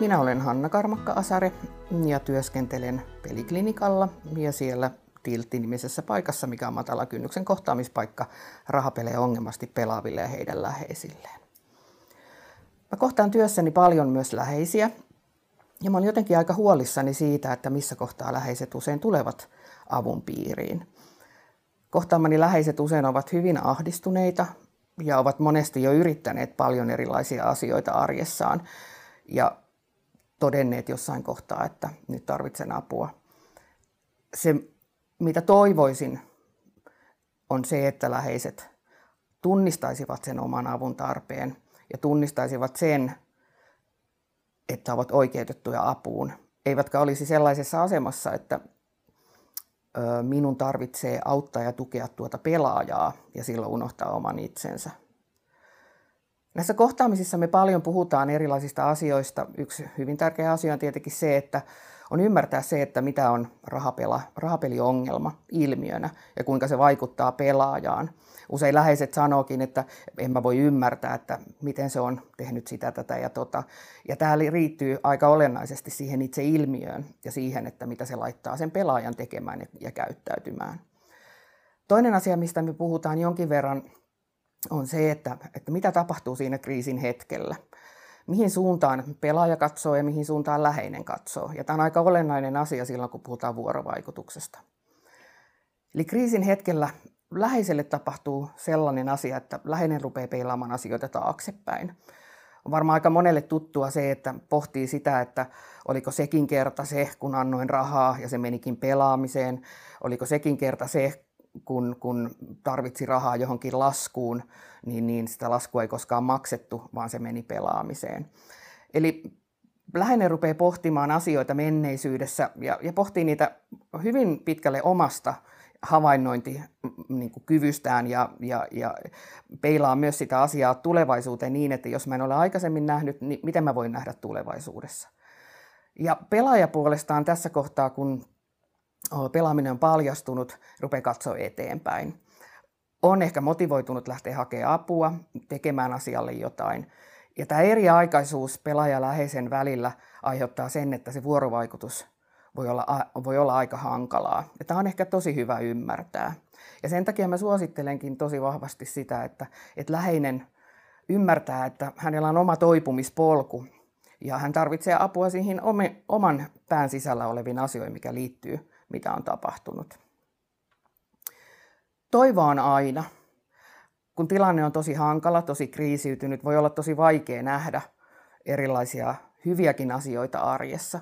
Minä olen Hanna Karmakka-Asare ja työskentelen peliklinikalla ja siellä Tiltti-nimisessä paikassa, mikä on matala kynnyksen kohtaamispaikka rahapelejä ongelmasti pelaaville ja heidän läheisilleen. Mä kohtaan työssäni paljon myös läheisiä ja mä olen jotenkin aika huolissani siitä, että missä kohtaa läheiset usein tulevat avun piiriin. Kohtaamani läheiset usein ovat hyvin ahdistuneita ja ovat monesti jo yrittäneet paljon erilaisia asioita arjessaan ja todenneet jossain kohtaa, että nyt tarvitsen apua. Se, mitä toivoisin, on se, että läheiset tunnistaisivat sen oman avun tarpeen ja tunnistaisivat sen, että ovat oikeutettuja apuun, eivätkä olisi sellaisessa asemassa, että minun tarvitsee auttaa ja tukea tuota pelaajaa ja silloin unohtaa oman itsensä. Näissä kohtaamisissa me paljon puhutaan erilaisista asioista. Yksi hyvin tärkeä asia on tietenkin se, että on ymmärtää se, että mitä on rahapela, rahapeliongelma ilmiönä ja kuinka se vaikuttaa pelaajaan. Usein läheiset sanookin, että en mä voi ymmärtää, että miten se on tehnyt sitä, tätä ja tota. Ja tämä riittyy aika olennaisesti siihen itse ilmiöön ja siihen, että mitä se laittaa sen pelaajan tekemään ja käyttäytymään. Toinen asia, mistä me puhutaan jonkin verran, on se, että, että mitä tapahtuu siinä kriisin hetkellä mihin suuntaan pelaaja katsoo ja mihin suuntaan läheinen katsoo. Ja tämä on aika olennainen asia silloin, kun puhutaan vuorovaikutuksesta. Eli kriisin hetkellä läheiselle tapahtuu sellainen asia, että läheinen rupeaa peilaamaan asioita taaksepäin. On varmaan aika monelle tuttua se, että pohtii sitä, että oliko sekin kerta se, kun annoin rahaa ja se menikin pelaamiseen. Oliko sekin kerta se, kun, kun tarvitsi rahaa johonkin laskuun, niin, niin sitä laskua ei koskaan maksettu, vaan se meni pelaamiseen. Eli läheinen rupeaa pohtimaan asioita menneisyydessä ja, ja pohtii niitä hyvin pitkälle omasta havainnointikyvystään ja, ja, ja peilaa myös sitä asiaa tulevaisuuteen niin, että jos mä en ole aikaisemmin nähnyt, niin miten mä voin nähdä tulevaisuudessa. Ja pelaaja puolestaan tässä kohtaa, kun pelaaminen on paljastunut, rupeaa katsoa eteenpäin. On ehkä motivoitunut lähteä hakemaan apua, tekemään asialle jotain. Ja tämä eriaikaisuus pelaaja läheisen välillä aiheuttaa sen, että se vuorovaikutus voi olla, voi olla aika hankalaa. Ja tämä on ehkä tosi hyvä ymmärtää. Ja sen takia mä suosittelenkin tosi vahvasti sitä, että, että läheinen ymmärtää, että hänellä on oma toipumispolku ja hän tarvitsee apua siihen oman pään sisällä oleviin asioihin, mikä liittyy mitä on tapahtunut. Toivo on aina. Kun tilanne on tosi hankala, tosi kriisiytynyt, voi olla tosi vaikea nähdä erilaisia hyviäkin asioita arjessa.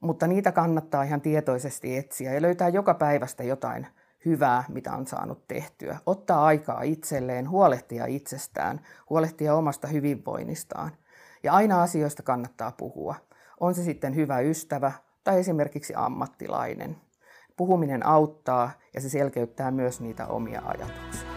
Mutta niitä kannattaa ihan tietoisesti etsiä ja löytää joka päivästä jotain hyvää, mitä on saanut tehtyä. Ottaa aikaa itselleen, huolehtia itsestään, huolehtia omasta hyvinvoinnistaan. Ja aina asioista kannattaa puhua. On se sitten hyvä ystävä, tai esimerkiksi ammattilainen. Puhuminen auttaa ja se selkeyttää myös niitä omia ajatuksia.